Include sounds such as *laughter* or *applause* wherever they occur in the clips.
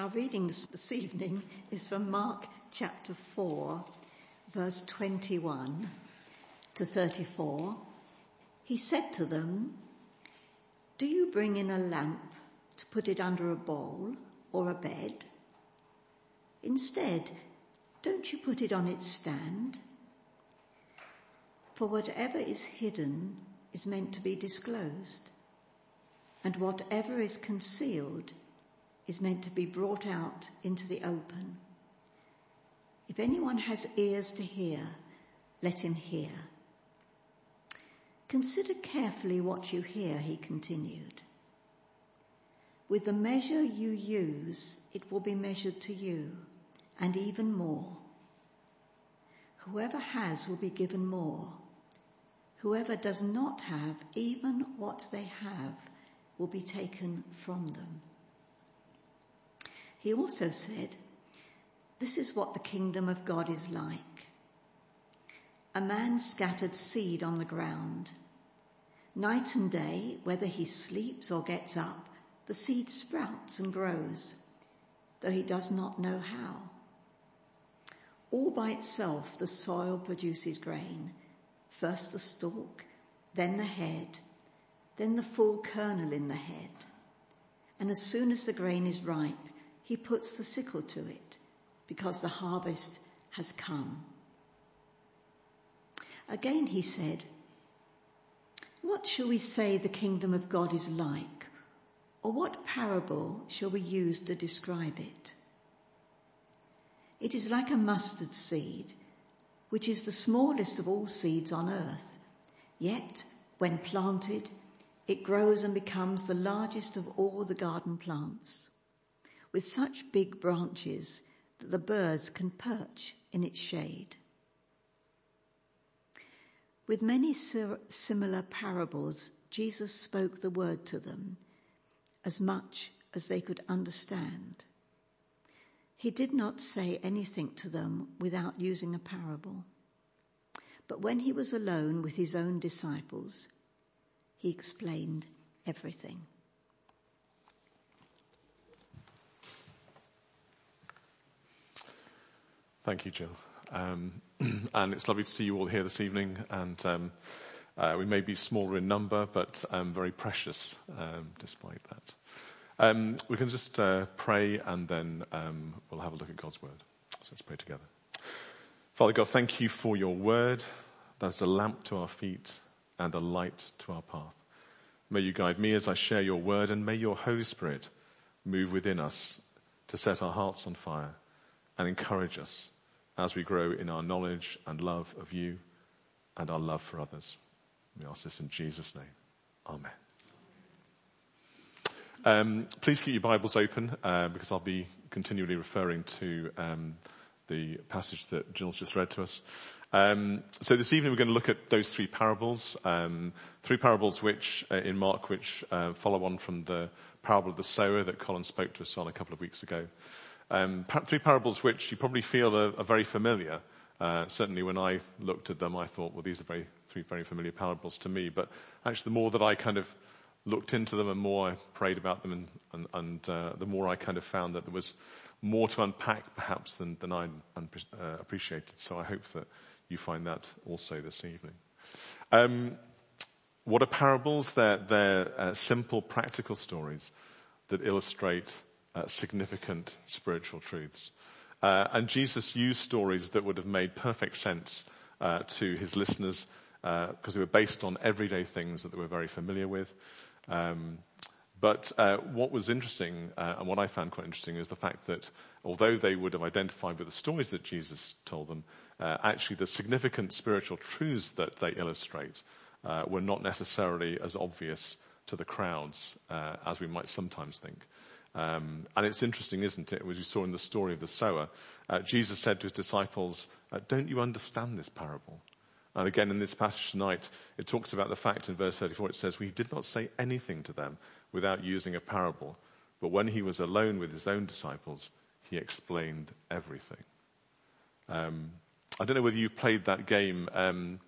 Our reading this evening is from Mark chapter 4, verse 21 to 34. He said to them, Do you bring in a lamp to put it under a bowl or a bed? Instead, don't you put it on its stand? For whatever is hidden is meant to be disclosed, and whatever is concealed is meant to be brought out into the open. If anyone has ears to hear, let him hear. Consider carefully what you hear, he continued. With the measure you use, it will be measured to you, and even more. Whoever has will be given more. Whoever does not have, even what they have, will be taken from them. He also said, This is what the kingdom of God is like. A man scattered seed on the ground. Night and day, whether he sleeps or gets up, the seed sprouts and grows, though he does not know how. All by itself, the soil produces grain. First the stalk, then the head, then the full kernel in the head. And as soon as the grain is ripe, he puts the sickle to it because the harvest has come. Again he said, What shall we say the kingdom of God is like? Or what parable shall we use to describe it? It is like a mustard seed, which is the smallest of all seeds on earth. Yet, when planted, it grows and becomes the largest of all the garden plants with such big branches that the birds can perch in its shade. With many similar parables, Jesus spoke the word to them as much as they could understand. He did not say anything to them without using a parable. But when he was alone with his own disciples, he explained everything. Thank you, Jill. Um, *clears throat* and it's lovely to see you all here this evening. And um, uh, we may be smaller in number, but um, very precious um, despite that. Um, we can just uh, pray and then um, we'll have a look at God's word. So let's pray together. Father God, thank you for your word. That's a lamp to our feet and a light to our path. May you guide me as I share your word and may your Holy Spirit move within us to set our hearts on fire and encourage us as we grow in our knowledge and love of you and our love for others. We ask this in Jesus' name. Amen. Um, please keep your Bibles open uh, because I'll be continually referring to um, the passage that Jill's just read to us. Um, so this evening we're going to look at those three parables, um, three parables which uh, in Mark which uh, follow on from the parable of the sower that Colin spoke to us on a couple of weeks ago. Um, three parables which you probably feel are, are very familiar. Uh, certainly when I looked at them, I thought, well, these are very, three very familiar parables to me. But actually, the more that I kind of looked into them and more I prayed about them, and, and, and uh, the more I kind of found that there was more to unpack perhaps than, than I uh, appreciated. So I hope that you find that also this evening. Um, what are parables? They're, they're uh, simple, practical stories that illustrate uh, significant spiritual truths. Uh, and Jesus used stories that would have made perfect sense uh, to his listeners because uh, they were based on everyday things that they were very familiar with. Um, but uh, what was interesting, and what I found quite interesting, is the fact that although they would have identified with the stories that Jesus told them, actually the significant spiritual truths that they illustrate were not necessarily as obvious to the crowds as we might sometimes think. Um, and it's interesting, isn't it? As we saw in the story of the sower, uh, Jesus said to his disciples, uh, "Don't you understand this parable?" And again, in this passage tonight, it talks about the fact in verse 34. It says, "We did not say anything to them without using a parable, but when he was alone with his own disciples, he explained everything." Um, I don't know whether you've played that game. Um,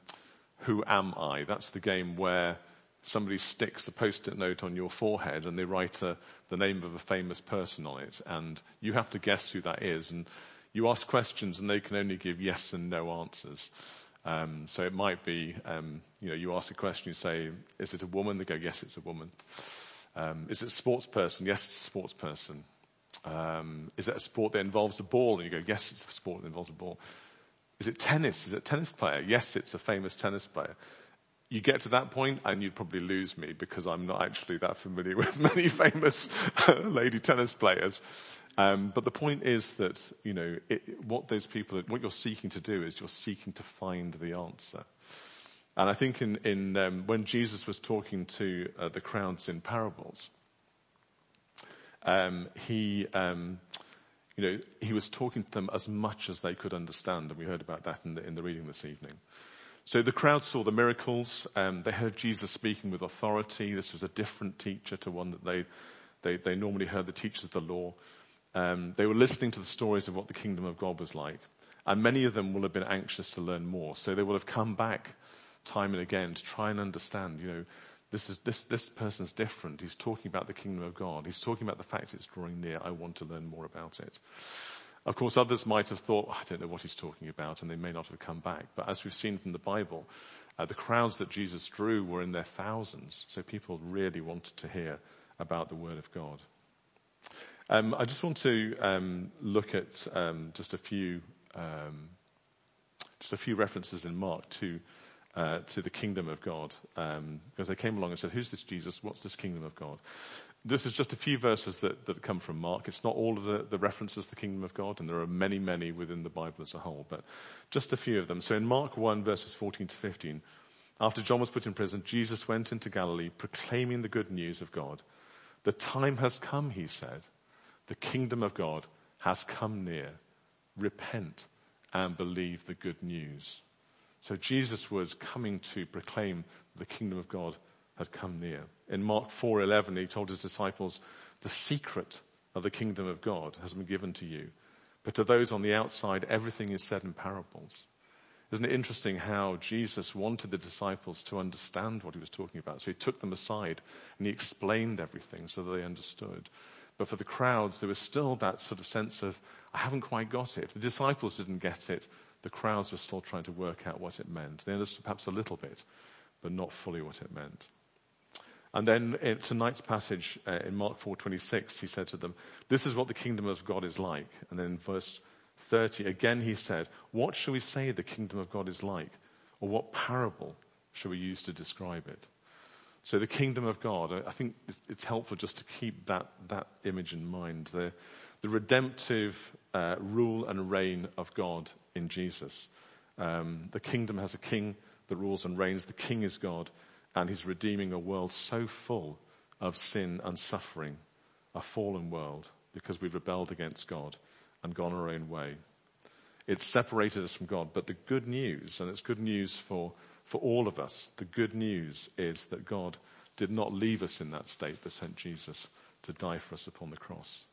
Who am I? That's the game where somebody sticks a post-it note on your forehead and they write a, the name of a famous person on it, and you have to guess who that is. And you ask questions, and they can only give yes and no answers. Um, so it might be, um, you know, you ask a question, you say, "Is it a woman?" They go, "Yes, it's a woman." Um, is it a sports person? Yes, it's a sports person. Um, is it a sport that involves a ball? And you go, "Yes, it's a sport that involves a ball." Is it tennis? Is it a tennis player? Yes, it's a famous tennis player you get to that point and you'd probably lose me because I'm not actually that familiar *laughs* with many famous lady tennis players. Um, but the point is that, you know, it, what those people, what you're seeking to do is you're seeking to find the answer. And I think in, in um, when Jesus was talking to uh, the crowds in parables, um, he, um, you know, he was talking to them as much as they could understand, and we heard about that in the, in the reading this evening. So the crowd saw the miracles. Um, they heard Jesus speaking with authority. This was a different teacher to one that they, they, they normally heard the teachers of the law. Um, they were listening to the stories of what the kingdom of God was like. And many of them will have been anxious to learn more. So they will have come back time and again to try and understand, you know, this is, this, this person's different. He's talking about the kingdom of God. He's talking about the fact it's drawing near. I want to learn more about it. Of course, others might have thought, I don't know what he's talking about, and they may not have come back. But as we've seen from the Bible, uh, the crowds that Jesus drew were in their thousands. So people really wanted to hear about the Word of God. Um, I just want to um, look at um, just a few um, just a few references in Mark to uh, to the kingdom of God, um, because they came along and said, "Who's this Jesus? What's this kingdom of God?" This is just a few verses that, that come from Mark. It's not all of the, the references to the kingdom of God, and there are many, many within the Bible as a whole, but just a few of them. So in Mark 1, verses 14 to 15, after John was put in prison, Jesus went into Galilee proclaiming the good news of God. The time has come, he said. The kingdom of God has come near. Repent and believe the good news. So Jesus was coming to proclaim the kingdom of God had come near. In Mark 4:11, he told his disciples, "The secret of the kingdom of God has been given to you, but to those on the outside, everything is said in parables." Isn't it interesting how Jesus wanted the disciples to understand what he was talking about? So he took them aside and he explained everything so that they understood. But for the crowds, there was still that sort of sense of, I haven't quite got it. If the disciples didn't get it, the crowds were still trying to work out what it meant. They understood perhaps a little bit, but not fully what it meant. And then in tonight's passage uh, in Mark 4:26, he said to them, "This is what the kingdom of God is like." And then in verse 30, again he said, "What shall we say the kingdom of God is like, or what parable shall we use to describe it?" So the kingdom of God, I think it's helpful just to keep that that image in mind. The the redemptive uh, rule and reign of God in Jesus. Um, the kingdom has a king that rules and reigns. The king is God and he's redeeming a world so full of sin and suffering, a fallen world, because we've rebelled against God and gone our own way. It's separated us from God. But the good news, and it's good news for, for all of us, the good news is that God did not leave us in that state, but sent Jesus to die for us upon the cross.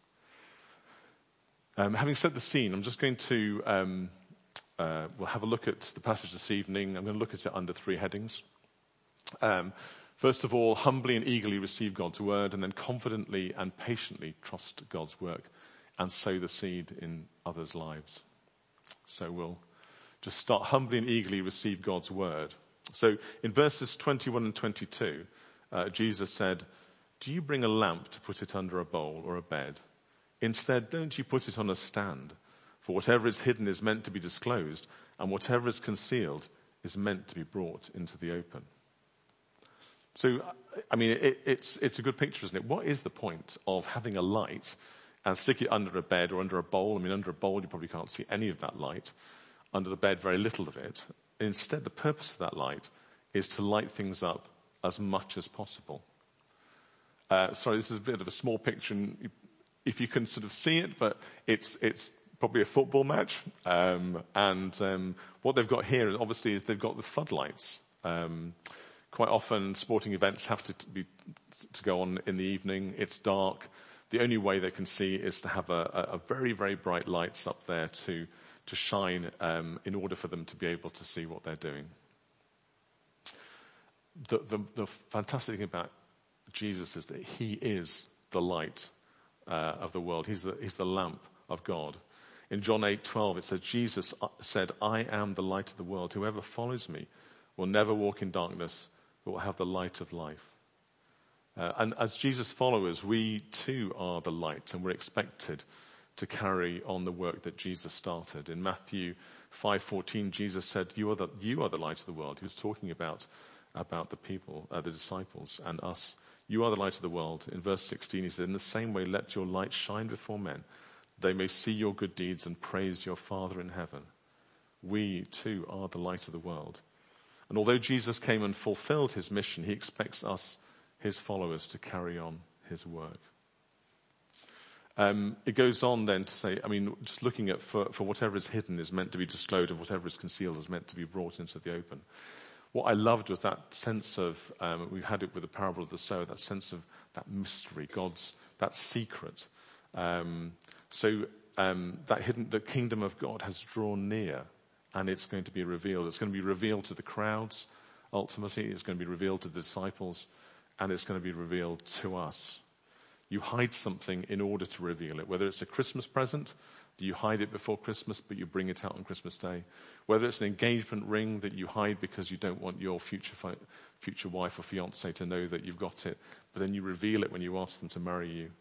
Um, having set the scene, I'm just going to um, uh, we'll have a look at the passage this evening. I'm going to look at it under three headings. Um, first of all, humbly and eagerly receive God's word, and then confidently and patiently trust God's work and sow the seed in others' lives. So we'll just start humbly and eagerly receive God's word. So in verses 21 and 22, uh, Jesus said, Do you bring a lamp to put it under a bowl or a bed? Instead, don't you put it on a stand? For whatever is hidden is meant to be disclosed, and whatever is concealed is meant to be brought into the open. So, I mean, it, it's, it's a good picture, isn't it? What is the point of having a light and stick it under a bed or under a bowl? I mean, under a bowl, you probably can't see any of that light. Under the bed, very little of it. Instead, the purpose of that light is to light things up as much as possible. Uh, sorry, this is a bit of a small picture, if you can sort of see it, but it's, it's probably a football match. Um, and um, what they've got here, obviously, is they've got the floodlights. Um, Quite often, sporting events have to be to go on in the evening. It's dark. The only way they can see is to have a, a very, very bright lights up there to to shine um, in order for them to be able to see what they're doing. the, the, the fantastic thing about Jesus is that he is the light uh, of the world. He's the, he's the lamp of God. In John 8:12 it says Jesus uh, said, "I am the light of the world. Whoever follows me will never walk in darkness, but will have the light of life." Uh, and as Jesus followers, we too are the light, and we're expected to carry on the work that Jesus started. In Matthew 5:14, Jesus said, "You are the you are the light of the world." He was talking about about the people, uh, the disciples, and us. You are the light of the world. In verse 16, he said, "In the same way, let your light shine before men, they may see your good deeds and praise your Father in heaven." We too are the light of the world. And although Jesus came and fulfilled his mission, he expects us, his followers, to carry on his work. Um, it goes on then to say, I mean, just looking at for, for whatever is hidden is meant to be disclosed and whatever is concealed is meant to be brought into the open. What I loved was that sense of, um, we had it with the parable of the sower, that sense of that mystery, God's, that secret. Um, so um, that hidden, the kingdom of God has drawn near and it's going to be revealed. It's going to be revealed to the crowds ultimately. It's going to be revealed to the disciples and it's going to be revealed to us. You hide something in order to reveal it. Whether it's a Christmas present, you hide it before Christmas, but you bring it out on Christmas Day? Whether it's an engagement ring that you hide because you don't want your future, fi- future wife or fiance to know that you've got it, but then you reveal it when you ask them to marry you.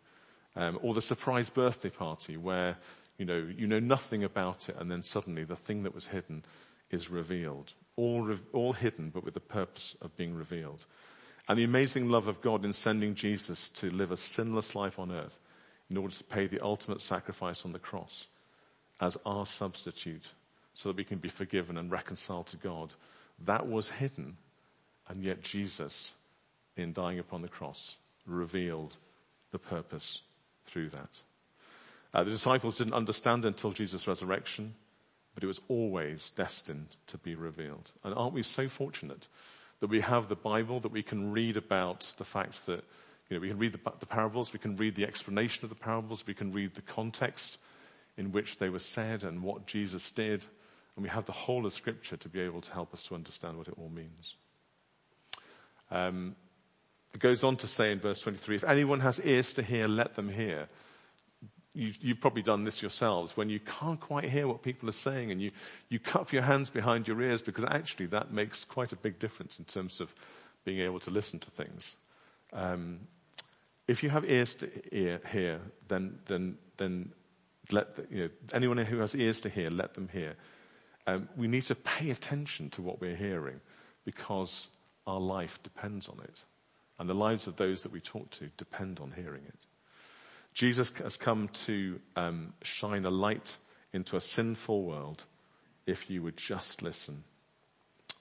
Um, or the surprise birthday party where, you know, you know nothing about it and then suddenly the thing that was hidden is revealed. All, re- all hidden, but with the purpose of being revealed. And the amazing love of God in sending Jesus to live a sinless life on earth in order to pay the ultimate sacrifice on the cross as our substitute so that we can be forgiven and reconciled to God. That was hidden. And yet Jesus, in dying upon the cross, revealed the purpose through that. Uh, the disciples didn't understand until Jesus' resurrection, but it was always destined to be revealed. And aren't we so fortunate that we have the Bible, that we can read about the fact that you know, we can read the, the, parables, we can read the explanation of the parables, we can read the context in which they were said and what Jesus did, and we have the whole of Scripture to be able to help us to understand what it all means. Um, it goes on to say in verse 23, if anyone has ears to hear, let them hear you, you've probably done this yourselves when you can't quite hear what people are saying and you, you cup your hands behind your ears because actually that makes quite a big difference in terms of being able to listen to things. Um, if you have ears to ear, hear, then, then, then let the, you know, anyone who has ears to hear, let them hear. Um, we need to pay attention to what we're hearing because our life depends on it. And the lives of those that we talk to depend on hearing it. Jesus has come to um, shine a light into a sinful world if you would just listen.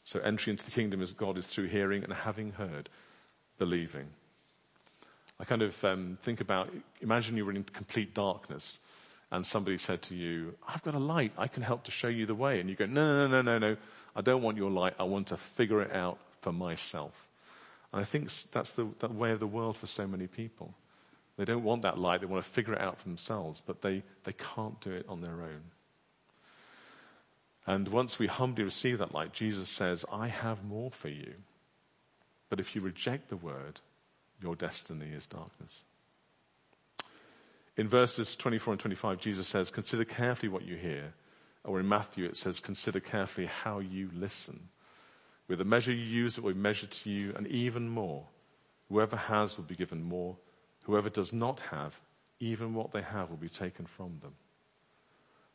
So entry into the kingdom of God is through hearing and having heard, believing. I kind of um, think about, imagine you were in complete darkness and somebody said to you, I've got a light, I can help to show you the way. And you go, no, no, no, no, no, I don't want your light, I want to figure it out for myself. And I think that's the, the way of the world for so many people. They don't want that light. They want to figure it out for themselves, but they, they can't do it on their own. And once we humbly receive that light, Jesus says, I have more for you. But if you reject the word, your destiny is darkness. In verses 24 and 25, Jesus says, Consider carefully what you hear. Or in Matthew, it says, Consider carefully how you listen. With the measure you use, it will be measured to you, and even more. Whoever has will be given more Whoever does not have, even what they have will be taken from them.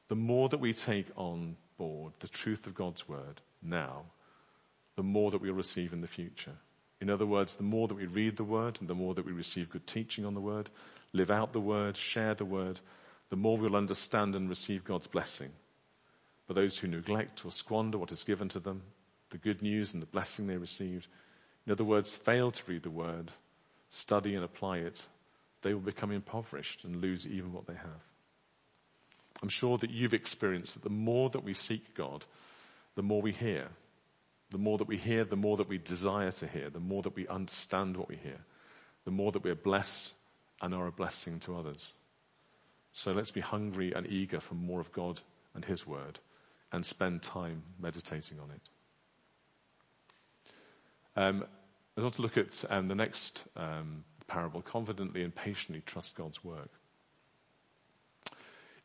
The more that we take on board the truth of God's word now, the more that we'll receive in the future. In other words, the more that we read the word and the more that we receive good teaching on the word, live out the word, share the word, the more we'll understand and receive God's blessing. For those who neglect or squander what is given to them, the good news and the blessing they received, in other words, fail to read the word, study and apply it, they will become impoverished and lose even what they have. I'm sure that you've experienced that the more that we seek God, the more we hear. The more that we hear, the more that we desire to hear, the more that we understand what we hear, the more that we're blessed and are a blessing to others. So let's be hungry and eager for more of God and His Word and spend time meditating on it. Um, I want to look at um, the next um, parable, confidently and patiently trust God's work.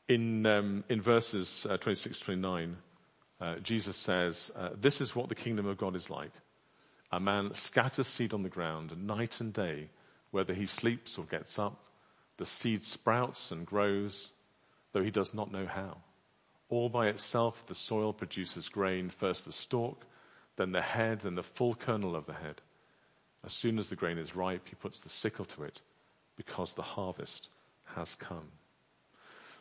In, um, in verses uh, 26 29, uh, Jesus says, uh, This is what the kingdom of God is like. A man scatters seed on the ground night and day, whether he sleeps or gets up. The seed sprouts and grows, though he does not know how. All by itself, the soil produces grain, first the stalk, then the head, and the full kernel of the head. As soon as the grain is ripe, he puts the sickle to it, because the harvest has come.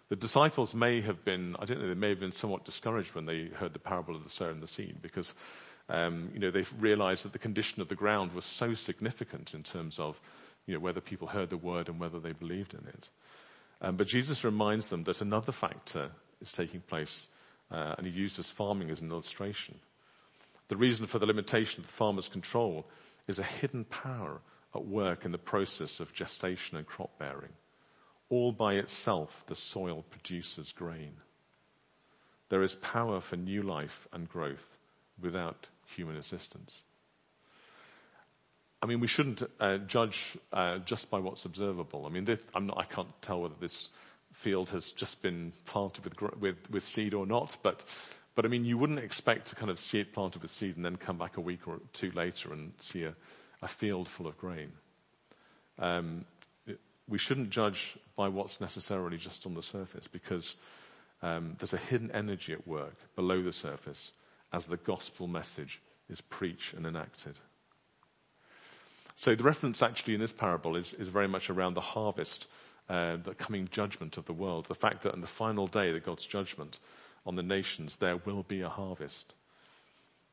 The disciples may have been, I don't know, they may have been somewhat discouraged when they heard the parable of the sower and the seed because, um, you know, they realized that the condition of the ground was so significant in terms of, you know, whether people heard the word and whether they believed in it. Um, but Jesus reminds them that another factor is taking place, uh, and he uses farming as an illustration. The reason for the limitation of the farmer's control is a hidden power at work in the process of gestation and crop bearing. All by itself, the soil produces grain. There is power for new life and growth without human assistance. I mean, we shouldn't uh, judge uh, just by what's observable. I mean, this, not, i can't tell whether this field has just been planted with, with, with seed or not, but, but I mean, you wouldn't expect to kind of see it planted with seed and then come back a week or two later and see a, a field full of grain. Um, we shouldn't judge by what's necessarily just on the surface because um, there's a hidden energy at work below the surface as the gospel message is preached and enacted. So the reference actually in this parable is, is very much around the harvest, uh, the coming judgment of the world. The fact that on the final day, of God's judgment on the nations, there will be a harvest.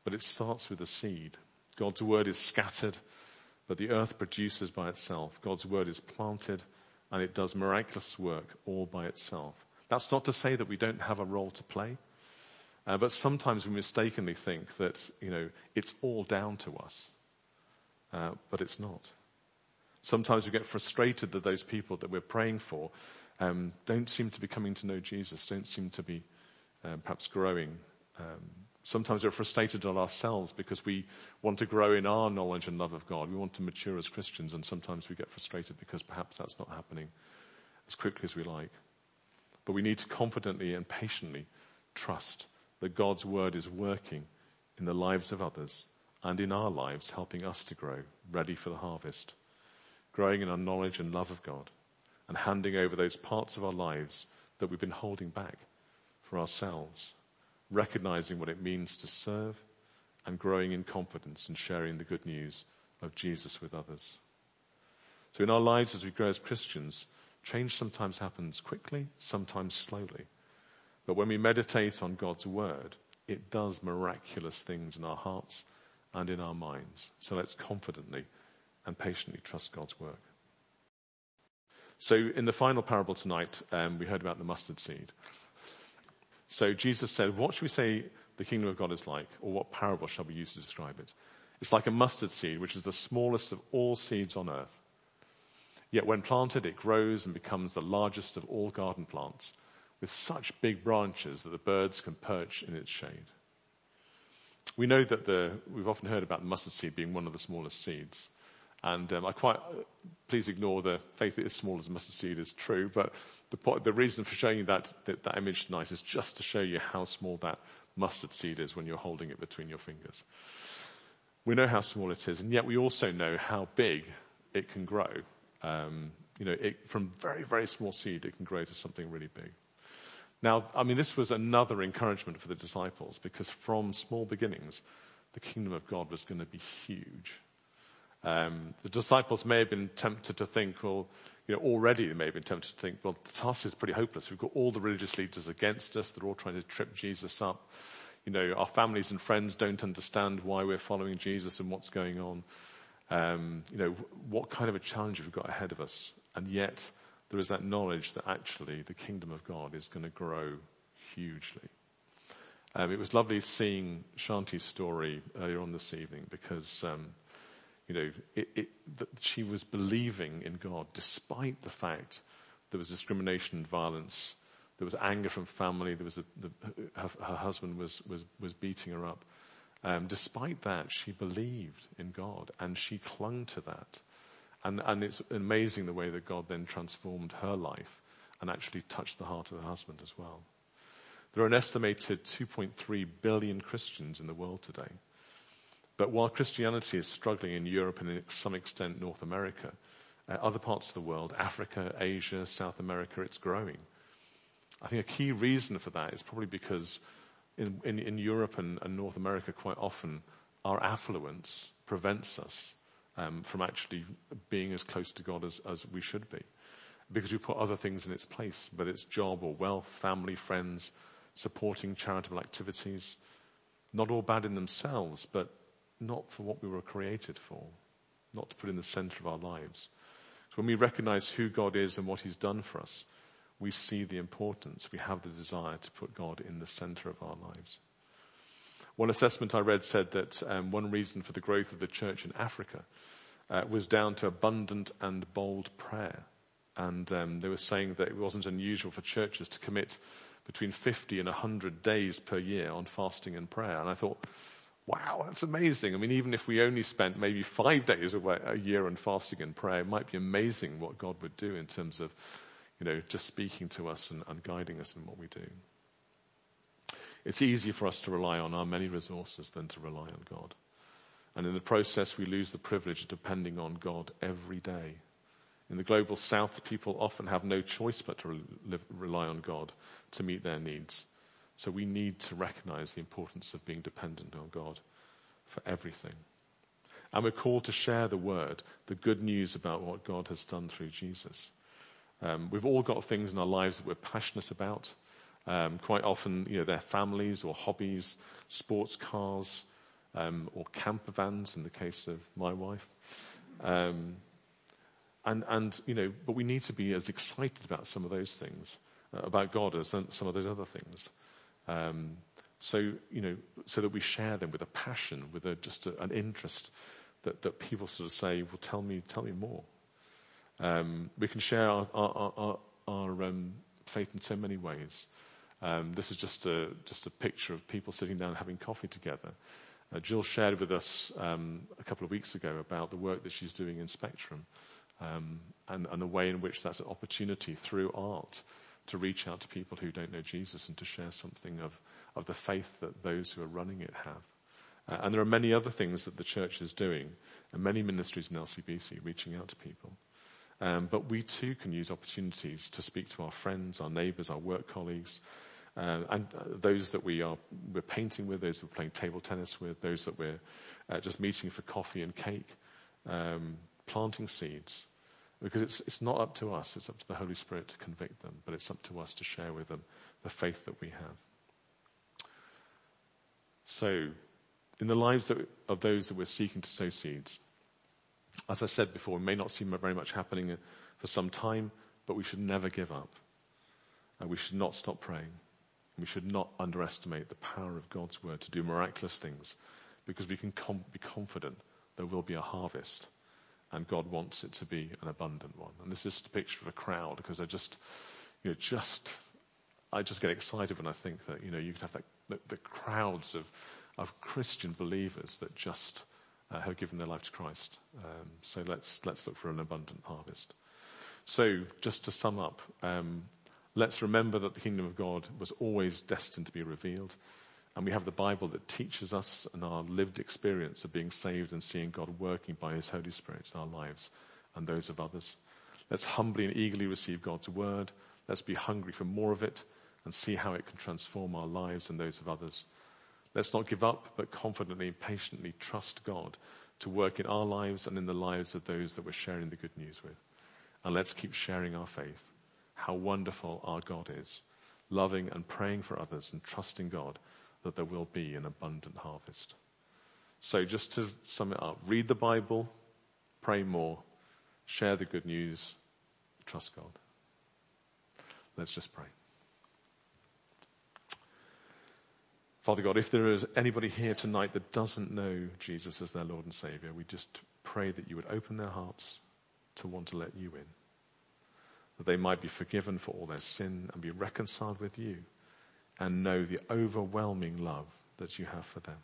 But it starts with a seed. God's word is scattered but the earth produces by itself. God's word is planted and it does miraculous work all by itself. That's not to say that we don't have a role to play. Uh, but sometimes we mistakenly think that, you know, it's all down to us. Uh, but it's not. Sometimes we get frustrated that those people that we're praying for um, don't seem to be coming to know Jesus, don't seem to be um, perhaps growing. Um, Sometimes we're frustrated on ourselves because we want to grow in our knowledge and love of God. We want to mature as Christians, and sometimes we get frustrated because perhaps that's not happening as quickly as we like. But we need to confidently and patiently trust that God's word is working in the lives of others and in our lives, helping us to grow, ready for the harvest, growing in our knowledge and love of God, and handing over those parts of our lives that we've been holding back for ourselves recognizing what it means to serve and growing in confidence and sharing the good news of Jesus with others. So in our lives as we grow as Christians, change sometimes happens quickly, sometimes slowly. But when we meditate on God's word, it does miraculous things in our hearts and in our minds. So let's confidently and patiently trust God's work. So in the final parable tonight, um, we heard about the mustard seed. So Jesus said, What should we say the kingdom of God is like? Or what parable shall we use to describe it? It's like a mustard seed, which is the smallest of all seeds on earth. Yet when planted, it grows and becomes the largest of all garden plants, with such big branches that the birds can perch in its shade. We know that the, we've often heard about the mustard seed being one of the smallest seeds. And um, I quite, please ignore the faith that is small as mustard seed is true, but the, the reason for showing you that, that, that image tonight is just to show you how small that mustard seed is when you're holding it between your fingers. We know how small it is, and yet we also know how big it can grow. Um, you know, it, from very, very small seed, it can grow to something really big. Now, I mean, this was another encouragement for the disciples because from small beginnings, the kingdom of God was going to be huge. Um, the disciples may have been tempted to think, well, you know, already they may have been tempted to think, well, the task is pretty hopeless. We've got all the religious leaders against us. They're all trying to trip Jesus up. You know, our families and friends don't understand why we're following Jesus and what's going on. Um, you know, what kind of a challenge have we got ahead of us? And yet, there is that knowledge that actually the kingdom of God is going to grow hugely. Um, it was lovely seeing Shanti's story earlier on this evening because um, you know, it, it, that she was believing in God despite the fact there was discrimination and violence. There was anger from family. There was a, the, her, her, husband was, was, was beating her up. Um, despite that, she believed in God and she clung to that. And, and it's amazing the way that God then transformed her life and actually touched the heart of her husband as well. There are an estimated 2.3 billion Christians in the world today. But while Christianity is struggling in Europe and to some extent North America, uh, other parts of the world, Africa, Asia, South America, it's growing. I think a key reason for that is probably because in, in, in Europe and, and, North America, quite often, our affluence prevents us um, from actually being as close to God as, as we should be. Because we put other things in its place, whether it's job or wealth, family, friends, supporting charitable activities. Not all bad in themselves, but not for what we were created for, not to put in the center of our lives. So when we recognize who God is and what He's done for us, we see the importance. We have the desire to put God in the center of our lives. One assessment I read said that um, one reason for the growth of the church in Africa uh, was down to abundant and bold prayer. And um, they were saying that it wasn't unusual for churches to commit between 50 and 100 days per year on fasting and prayer. And I thought, wow, that's amazing. I mean, even if we only spent maybe five days a year on fasting and prayer, it might be amazing what God would do in terms of, you know, just speaking to us and, and guiding us in what we do. It's easier for us to rely on our many resources than to rely on God. And in the process, we lose the privilege of depending on God every day. In the global south, people often have no choice but to re- rely on God to meet their needs. So we need to recognize the importance of being dependent on God for everything. And we're called to share the word, the good news about what God has done through Jesus. Um, we've all got things in our lives that we're passionate about. Um, quite often, you know, they're families or hobbies, sports cars, um, or camper vans in the case of my wife. Um, and, and, you know, but we need to be as excited about some of those things, uh, about God as some of those other things. Um, so, you know, so that we share them with a passion, with a, just a, an interest that, that people sort of say, well, tell me, tell me more. Um, we can share our, our, our, our um, faith in so many ways. Um, this is just a, just a picture of people sitting down having coffee together. Uh, Jill shared with us um, a couple of weeks ago about the work that she's doing in Spectrum um, and, and the way in which that's an opportunity through art to reach out to people who don't know Jesus and to share something of, of the faith that those who are running it have. Uh, and there are many other things that the church is doing, and many ministries in LCBC reaching out to people. Um, but we too can use opportunities to speak to our friends, our neighbours, our work colleagues, uh, and uh, those that we are we're painting with, those we're playing table tennis with, those that we're uh, just meeting for coffee and cake, um, planting seeds. Because it's, it's not up to us, it's up to the Holy Spirit to convict them, but it's up to us to share with them the faith that we have. So, in the lives that, of those that we're seeking to sow seeds, as I said before, it may not seem very much happening for some time, but we should never give up. And we should not stop praying. We should not underestimate the power of God's word to do miraculous things because we can com- be confident there will be a harvest and God wants it to be an abundant one. And this is just a picture of a crowd because I just, you know, just, I just get excited when I think that, you know, you could have that, the, the crowds of, of Christian believers that just uh, have given their life to Christ. Um, so let's, let's look for an abundant harvest. So just to sum up, um, let's remember that the kingdom of God was always destined to be revealed. And we have the Bible that teaches us and our lived experience of being saved and seeing God working by His Holy Spirit in our lives and those of others. Let's humbly and eagerly receive God's word. Let's be hungry for more of it and see how it can transform our lives and those of others. Let's not give up, but confidently and patiently trust God to work in our lives and in the lives of those that we're sharing the good news with. And let's keep sharing our faith. How wonderful our God is, loving and praying for others and trusting God that there will be an abundant harvest. So, just to sum it up, read the Bible, pray more, share the good news, trust God. Let's just pray. Father God, if there is anybody here tonight that doesn't know Jesus as their Lord and Savior, we just pray that you would open their hearts to want to let you in, that they might be forgiven for all their sin and be reconciled with you and know the overwhelming love that you have for them.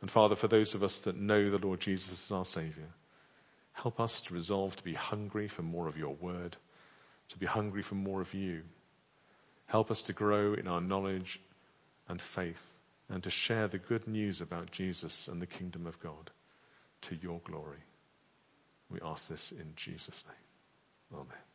And Father, for those of us that know the Lord Jesus as our Saviour, help us to resolve to be hungry for more of your word, to be hungry for more of you. Help us to grow in our knowledge and faith and to share the good news about Jesus and the kingdom of God to your glory. We ask this in Jesus' name. Amen.